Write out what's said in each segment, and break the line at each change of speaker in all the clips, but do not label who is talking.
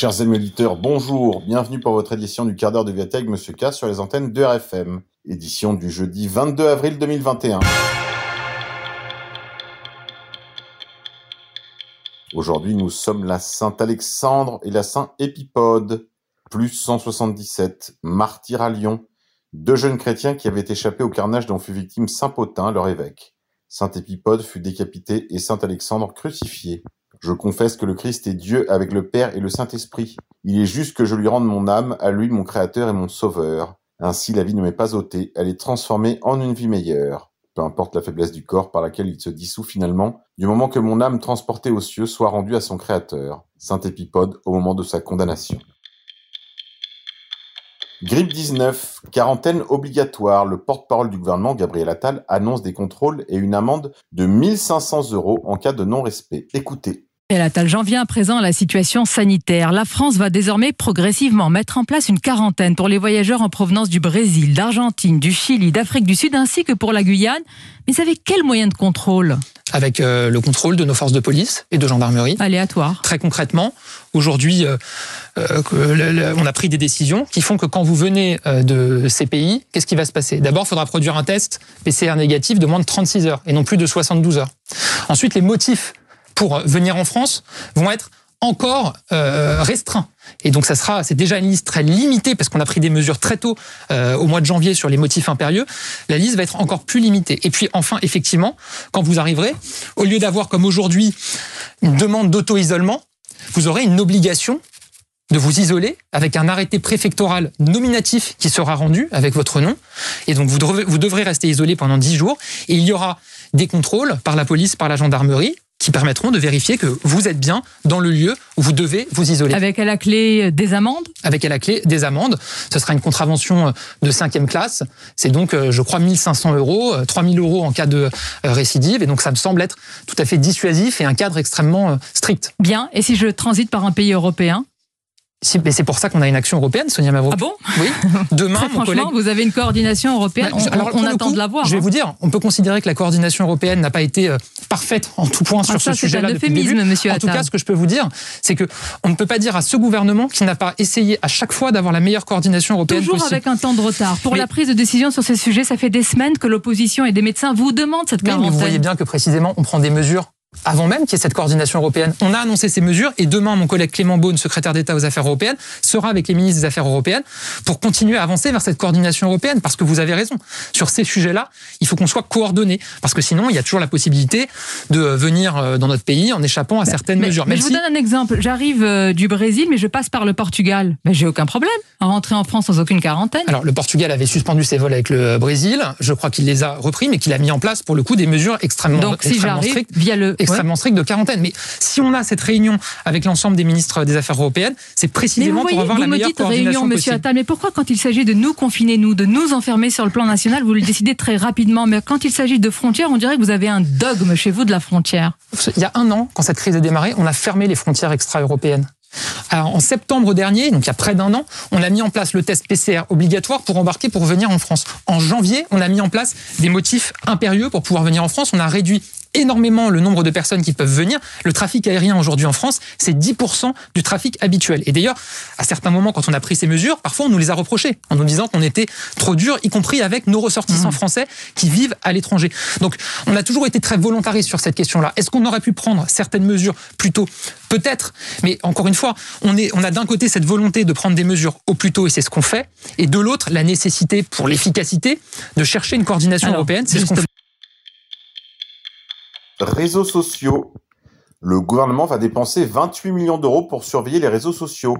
Chers amis bonjour, bienvenue pour votre édition du quart d'heure de Viatek, Monsieur K sur les antennes de RFM. Édition du jeudi 22 avril 2021. Aujourd'hui, nous sommes la Saint-Alexandre et la Saint-Épipode. Plus 177, martyrs à Lyon. Deux jeunes chrétiens qui avaient échappé au carnage dont fut victime Saint Potin, leur évêque. Saint-Épipode fut décapité et Saint-Alexandre crucifié. Je confesse que le Christ est Dieu avec le Père et le Saint-Esprit. Il est juste que je lui rende mon âme, à lui mon Créateur et mon Sauveur. Ainsi la vie ne m'est pas ôtée, elle est transformée en une vie meilleure. Peu importe la faiblesse du corps par laquelle il se dissout finalement, du moment que mon âme transportée aux cieux soit rendue à son Créateur. Saint Épipode au moment de sa condamnation. Grippe 19, quarantaine obligatoire. Le porte-parole du gouvernement, Gabriel Attal, annonce des contrôles et une amende de 1500 euros en cas de non-respect. Écoutez.
J'en viens à présent à la situation sanitaire. La France va désormais progressivement mettre en place une quarantaine pour les voyageurs en provenance du Brésil, d'Argentine, du Chili, d'Afrique du Sud ainsi que pour la Guyane. Mais avec quels moyens de contrôle?
Avec euh, le contrôle de nos forces de police et de gendarmerie.
Aléatoire.
Très concrètement, aujourd'hui, euh, euh, on a pris des décisions qui font que quand vous venez de ces pays, qu'est-ce qui va se passer? D'abord, il faudra produire un test PCR négatif de moins de 36 heures et non plus de 72 heures. Ensuite, les motifs pour venir en France vont être encore euh, restreints. Et donc ça sera, c'est déjà une liste très limitée parce qu'on a pris des mesures très tôt euh, au mois de janvier sur les motifs impérieux. La liste va être encore plus limitée. Et puis enfin, effectivement, quand vous arriverez, au lieu d'avoir comme aujourd'hui une demande d'auto-isolement, vous aurez une obligation de vous isoler avec un arrêté préfectoral nominatif qui sera rendu avec votre nom. Et donc vous devrez, rester isolé pendant 10 jours. Et il y aura des contrôles par la police, par la gendarmerie, qui permettront de vérifier que vous êtes bien dans le lieu où vous devez vous isoler.
Avec à la clé des amendes?
Avec à la clé des amendes. Ce sera une contravention de cinquième classe. C'est donc, euh, je crois, 1500 euros, 3000 euh, euros en cas de euh, récidive. Et donc, ça me semble être tout à fait dissuasif et un cadre extrêmement strict.
Bien. Et si je transite par un pays européen
c'est pour ça qu'on a une action européenne, Sonia Mavro.
Ah bon
Oui. Demain,
mon collègue... vous avez une coordination européenne. on, alors, on attend de la voir.
Je vais hein. vous dire, on peut considérer que la coordination européenne n'a pas été euh, parfaite en tout point ah, sur ce sujet-là depuis le début.
Monsieur
en tout cas, ce que je peux vous dire, c'est que on ne peut pas dire à ce gouvernement qu'il n'a pas essayé à chaque fois d'avoir la meilleure coordination européenne
Toujours avec un temps de retard. Pour la prise de décision sur ces sujets, ça fait des semaines que l'opposition et des médecins vous demandent cette quarantaine.
mais vous voyez bien que précisément, on prend des mesures avant même qu'il y ait cette coordination européenne. On a annoncé ces mesures et demain, mon collègue Clément Beaune, secrétaire d'État aux Affaires européennes, sera avec les ministres des Affaires européennes pour continuer à avancer vers cette coordination européenne parce que vous avez raison. Sur ces sujets-là, il faut qu'on soit coordonné parce que sinon, il y a toujours la possibilité de venir euh, dans notre pays en échappant à certaines mesures.
Mais je vous donne un exemple. J'arrive euh, du Brésil, mais je passe par le Portugal. Mais j'ai aucun problème à rentrer en France sans aucune quarantaine.
Alors, le Portugal avait suspendu ses vols avec le Brésil. Je crois qu'il les a repris, mais qu'il a mis en place, pour le coup, des mesures extrêmement,
Donc, si
strictes.
Via le...
Extrêmement strictes de quarantaine. Mais si on a cette réunion avec l'ensemble des ministres des Affaires européennes, c'est précisément pour avoir la meilleure coordination réunion,
Monsieur Attal, mais pourquoi quand il s'agit de nous confiner, nous, de nous enfermer sur le plan national, vous le décidez très rapidement Mais quand il s'agit de frontières, on dirait que vous avez un dogme chez vous de la frontière.
Il y a un an, quand cette crise a démarré, on a fermé les frontières extra-européennes. Alors, en septembre dernier, donc il y a près d'un an, on a mis en place le test PCR obligatoire pour embarquer pour venir en France. En janvier, on a mis en place des motifs impérieux pour pouvoir venir en France. On a réduit énormément le nombre de personnes qui peuvent venir. Le trafic aérien aujourd'hui en France, c'est 10% du trafic habituel. Et d'ailleurs, à certains moments, quand on a pris ces mesures, parfois on nous les a reprochées en nous disant qu'on était trop dur, y compris avec nos ressortissants mmh. français qui vivent à l'étranger. Donc, on a toujours été très volontariste sur cette question-là. Est-ce qu'on aurait pu prendre certaines mesures plus tôt? Peut-être. Mais encore une fois, on, est, on a d'un côté cette volonté de prendre des mesures au plus tôt, et c'est ce qu'on fait, et de l'autre, la nécessité pour l'efficacité de chercher une coordination européenne. C'est ce qu'on fait.
Réseaux sociaux. Le gouvernement va dépenser 28 millions d'euros pour surveiller les réseaux sociaux.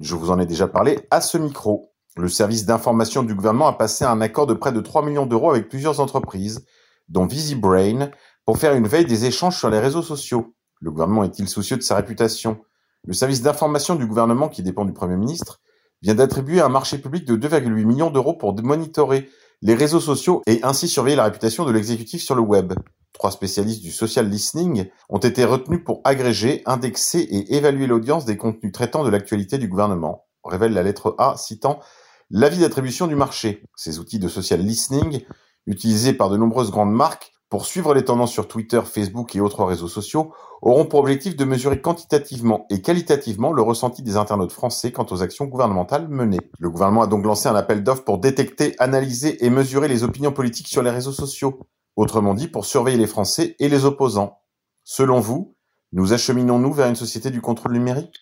Je vous en ai déjà parlé à ce micro. Le service d'information du gouvernement a passé un accord de près de 3 millions d'euros avec plusieurs entreprises, dont VisiBrain, pour faire une veille des échanges sur les réseaux sociaux. Le gouvernement est-il soucieux de sa réputation? Le service d'information du gouvernement, qui dépend du Premier ministre, vient d'attribuer un marché public de 2,8 millions d'euros pour monitorer les réseaux sociaux et ainsi surveiller la réputation de l'exécutif sur le web. Trois spécialistes du social listening ont été retenus pour agréger, indexer et évaluer l'audience des contenus traitant de l'actualité du gouvernement, révèle la lettre A citant l'avis d'attribution du marché. Ces outils de social listening, utilisés par de nombreuses grandes marques, pour suivre les tendances sur Twitter, Facebook et autres réseaux sociaux, auront pour objectif de mesurer quantitativement et qualitativement le ressenti des internautes français quant aux actions gouvernementales menées. Le gouvernement a donc lancé un appel d'offres pour détecter, analyser et mesurer les opinions politiques sur les réseaux sociaux. Autrement dit, pour surveiller les Français et les opposants. Selon vous, nous acheminons-nous vers une société du contrôle numérique?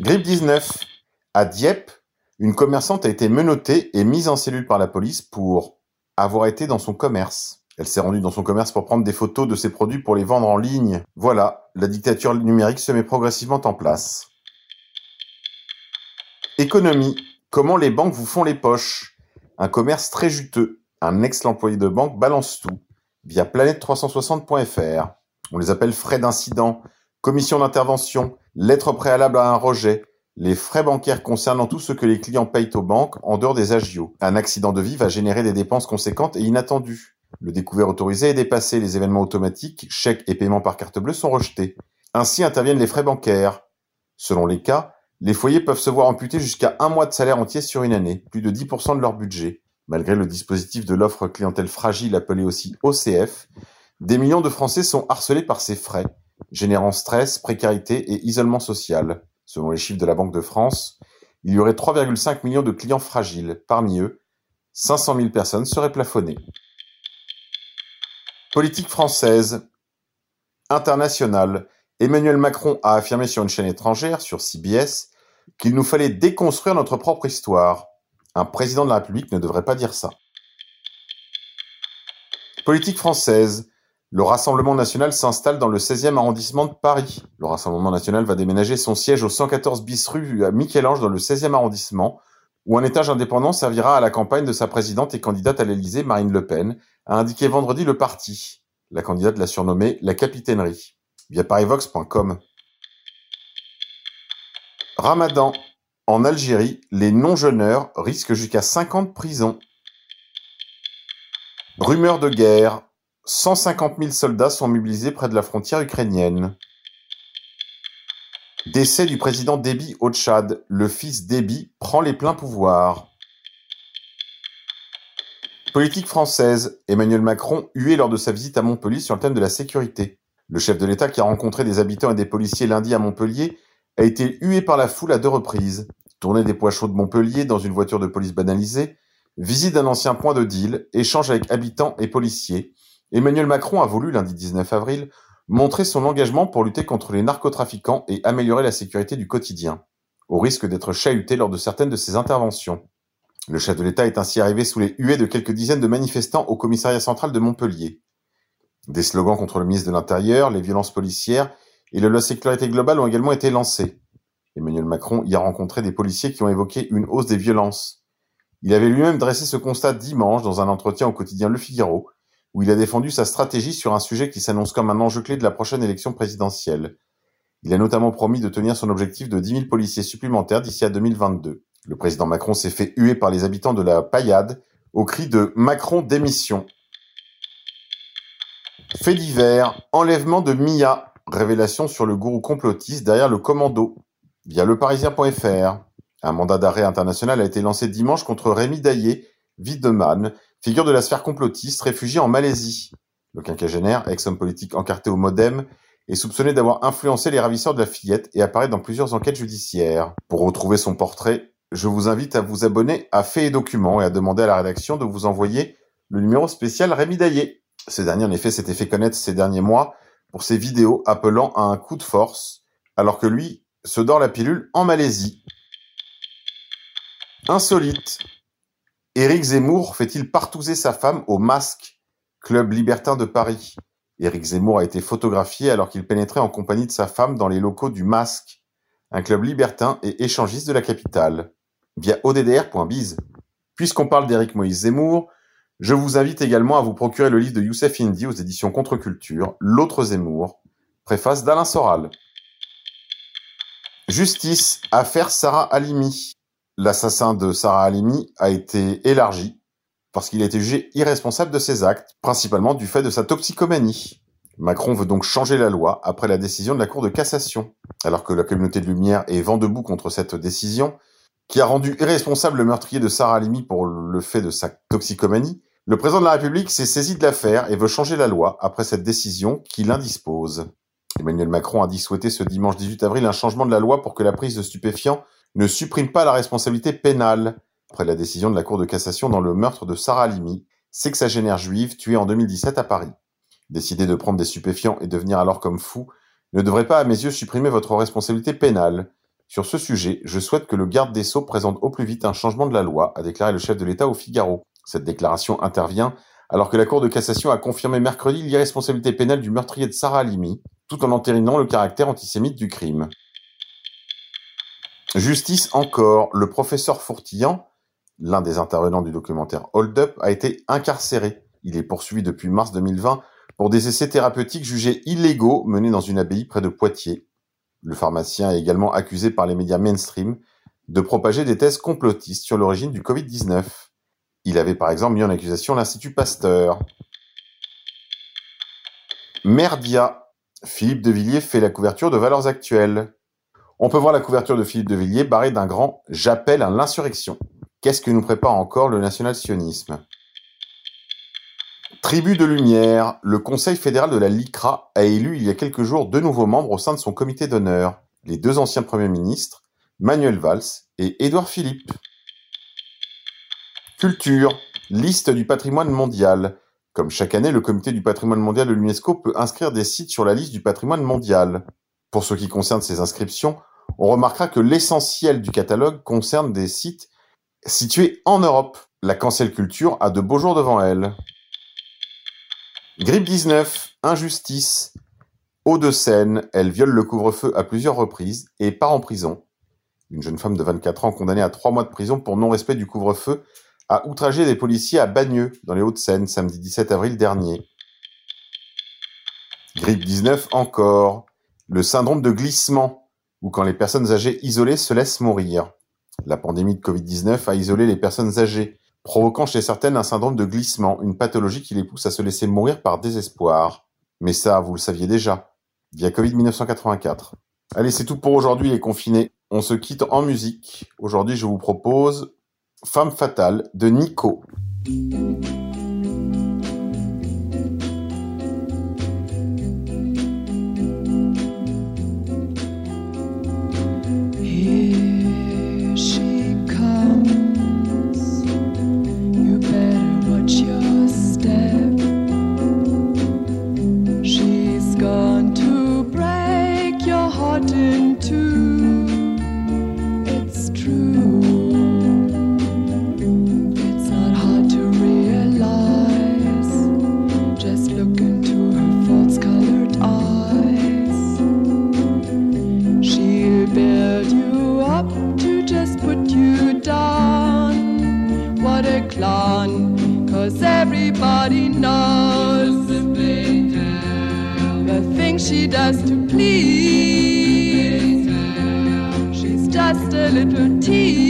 Grippe 19. À Dieppe, une commerçante a été menottée et mise en cellule par la police pour avoir été dans son commerce. Elle s'est rendue dans son commerce pour prendre des photos de ses produits pour les vendre en ligne. Voilà, la dictature numérique se met progressivement en place. Économie. Comment les banques vous font les poches? Un commerce très juteux. Un ex-employé de banque balance tout via planète360.fr. On les appelle frais d'incident, commission d'intervention, lettre préalable à un rejet, les frais bancaires concernant tout ce que les clients payent aux banques en dehors des agios. Un accident de vie va générer des dépenses conséquentes et inattendues. Le découvert autorisé est dépassé, les événements automatiques, chèques et paiements par carte bleue sont rejetés. Ainsi interviennent les frais bancaires. Selon les cas, les foyers peuvent se voir amputer jusqu'à un mois de salaire entier sur une année, plus de 10% de leur budget. Malgré le dispositif de l'offre clientèle fragile appelé aussi OCF, des millions de Français sont harcelés par ces frais, générant stress, précarité et isolement social. Selon les chiffres de la Banque de France, il y aurait 3,5 millions de clients fragiles. Parmi eux, 500 000 personnes seraient plafonnées. Politique française. Internationale. Emmanuel Macron a affirmé sur une chaîne étrangère, sur CBS, qu'il nous fallait déconstruire notre propre histoire. Un président de la République ne devrait pas dire ça. Politique française. Le Rassemblement national s'installe dans le 16e arrondissement de Paris. Le Rassemblement national va déménager son siège au 114 bis rue à Michel-Ange dans le 16e arrondissement, où un étage indépendant servira à la campagne de sa présidente et candidate à l'Élysée, Marine Le Pen, a indiqué vendredi le parti. La candidate l'a surnommée la capitainerie, via parivox.com. Ramadan. En Algérie, les non-jeûneurs risquent jusqu'à 50 prisons. Rumeur de guerre. 150 000 soldats sont mobilisés près de la frontière ukrainienne. Décès du président Déby au Tchad. Le fils Déby prend les pleins pouvoirs. Politique française. Emmanuel Macron hué lors de sa visite à Montpellier sur le thème de la sécurité. Le chef de l'État qui a rencontré des habitants et des policiers lundi à Montpellier a été hué par la foule à deux reprises. Tournée des poids chauds de Montpellier dans une voiture de police banalisée, visite d'un ancien point de deal, échange avec habitants et policiers, Emmanuel Macron a voulu, lundi 19 avril, montrer son engagement pour lutter contre les narcotrafiquants et améliorer la sécurité du quotidien, au risque d'être chahuté lors de certaines de ses interventions. Le chef de l'État est ainsi arrivé sous les huées de quelques dizaines de manifestants au commissariat central de Montpellier. Des slogans contre le ministre de l'Intérieur, les violences policières et la loi sécurité globale ont également été lancés. Emmanuel Macron y a rencontré des policiers qui ont évoqué une hausse des violences. Il avait lui-même dressé ce constat dimanche dans un entretien au quotidien Le Figaro, où il a défendu sa stratégie sur un sujet qui s'annonce comme un enjeu clé de la prochaine élection présidentielle. Il a notamment promis de tenir son objectif de 10 000 policiers supplémentaires d'ici à 2022. Le président Macron s'est fait huer par les habitants de la paillade au cri de Macron démission. Fait divers, enlèvement de Mia, révélation sur le gourou complotiste derrière le commando, via leparisien.fr. Un mandat d'arrêt international a été lancé dimanche contre Rémi Daillé, Wiedemann, figure de la sphère complotiste, réfugié en Malaisie. Le quinquagénaire, ex-homme politique encarté au modem, est soupçonné d'avoir influencé les ravisseurs de la fillette et apparaît dans plusieurs enquêtes judiciaires. Pour retrouver son portrait, je vous invite à vous abonner à Fait et Documents et à demander à la rédaction de vous envoyer le numéro spécial Rémi Daillé. Ce dernier, en effet, s'était fait connaître ces derniers mois pour ses vidéos appelant à un coup de force, alors que lui se dort la pilule en Malaisie. Insolite. Éric Zemmour fait-il partouzer sa femme au Masque, club libertin de Paris? Éric Zemmour a été photographié alors qu'il pénétrait en compagnie de sa femme dans les locaux du Masque, un club libertin et échangiste de la capitale, via oddr.biz. Puisqu'on parle d'Éric Moïse Zemmour, je vous invite également à vous procurer le livre de Youssef Indy aux éditions Contre-Culture, L'autre Zemmour, préface d'Alain Soral. Justice, affaire Sarah Halimi l'assassin de Sarah Halimi a été élargi parce qu'il a été jugé irresponsable de ses actes, principalement du fait de sa toxicomanie. Macron veut donc changer la loi après la décision de la Cour de cassation. Alors que la communauté de Lumière est vent debout contre cette décision, qui a rendu irresponsable le meurtrier de Sarah Halimi pour le fait de sa toxicomanie, Le président de la République s'est saisi de l'affaire et veut changer la loi après cette décision qui l'indispose. Emmanuel Macron a dit souhaiter ce dimanche 18 avril un changement de la loi pour que la prise de stupéfiants ne supprime pas la responsabilité pénale après la décision de la Cour de cassation dans le meurtre de Sarah Halimi, sexagénaire juive tuée en 2017 à Paris. Décider de prendre des stupéfiants et devenir alors comme fou ne devrait pas à mes yeux supprimer votre responsabilité pénale. Sur ce sujet, je souhaite que le garde des Sceaux présente au plus vite un changement de la loi, a déclaré le chef de l'État au Figaro. Cette déclaration intervient alors que la Cour de cassation a confirmé mercredi l'irresponsabilité pénale du meurtrier de Sarah Halimi, tout en entérinant le caractère antisémite du crime. Justice encore, le professeur Fourtillan, l'un des intervenants du documentaire Hold Up, a été incarcéré. Il est poursuivi depuis mars 2020 pour des essais thérapeutiques jugés illégaux menés dans une abbaye près de Poitiers. Le pharmacien est également accusé par les médias mainstream de propager des thèses complotistes sur l'origine du Covid-19. Il avait par exemple mis en accusation l'Institut Pasteur. Merdia. Philippe de Villiers fait la couverture de Valeurs Actuelles. On peut voir la couverture de Philippe de Villiers barrée d'un grand J'appelle à l'insurrection. Qu'est-ce que nous prépare encore le national-sionisme Tribu de lumière, le Conseil fédéral de la LICRA a élu il y a quelques jours deux nouveaux membres au sein de son comité d'honneur, les deux anciens premiers ministres, Manuel Valls et Édouard Philippe. Culture, liste du patrimoine mondial. Comme chaque année, le comité du patrimoine mondial de l'UNESCO peut inscrire des sites sur la liste du patrimoine mondial. Pour ce qui concerne ces inscriptions, on remarquera que l'essentiel du catalogue concerne des sites situés en Europe. La cancel culture a de beaux jours devant elle. Grippe 19, injustice. Hauts-de-Seine, elle viole le couvre-feu à plusieurs reprises et part en prison. Une jeune femme de 24 ans condamnée à trois mois de prison pour non-respect du couvre-feu a outragé des policiers à Bagneux, dans les Hauts-de-Seine, samedi 17 avril dernier. Grippe 19 encore. Le syndrome de glissement, ou quand les personnes âgées isolées se laissent mourir. La pandémie de Covid-19 a isolé les personnes âgées, provoquant chez certaines un syndrome de glissement, une pathologie qui les pousse à se laisser mourir par désespoir. Mais ça, vous le saviez déjà, via Covid 1984. Allez, c'est tout pour aujourd'hui les confinés. On se quitte en musique. Aujourd'hui, je vous propose Femme fatale de Nico.
Everybody knows the things she does to please. She's just a little tease.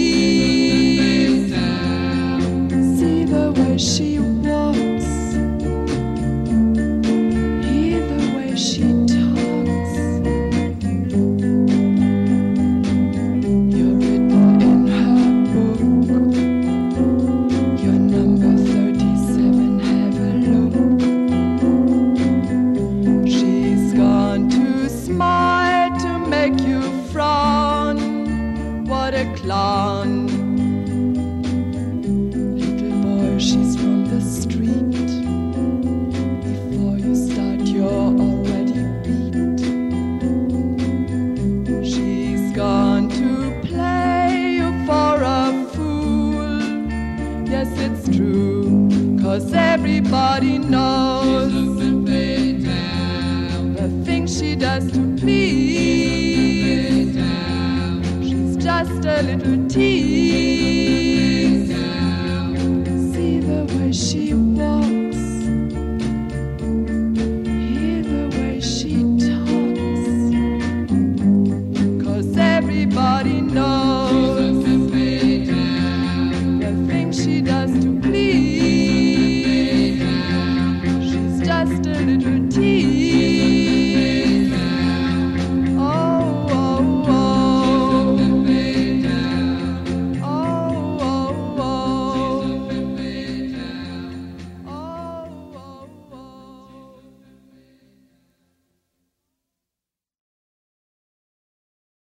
Yes, it's true, cause everybody knows the things she does to please. She's just a little tease. See the way she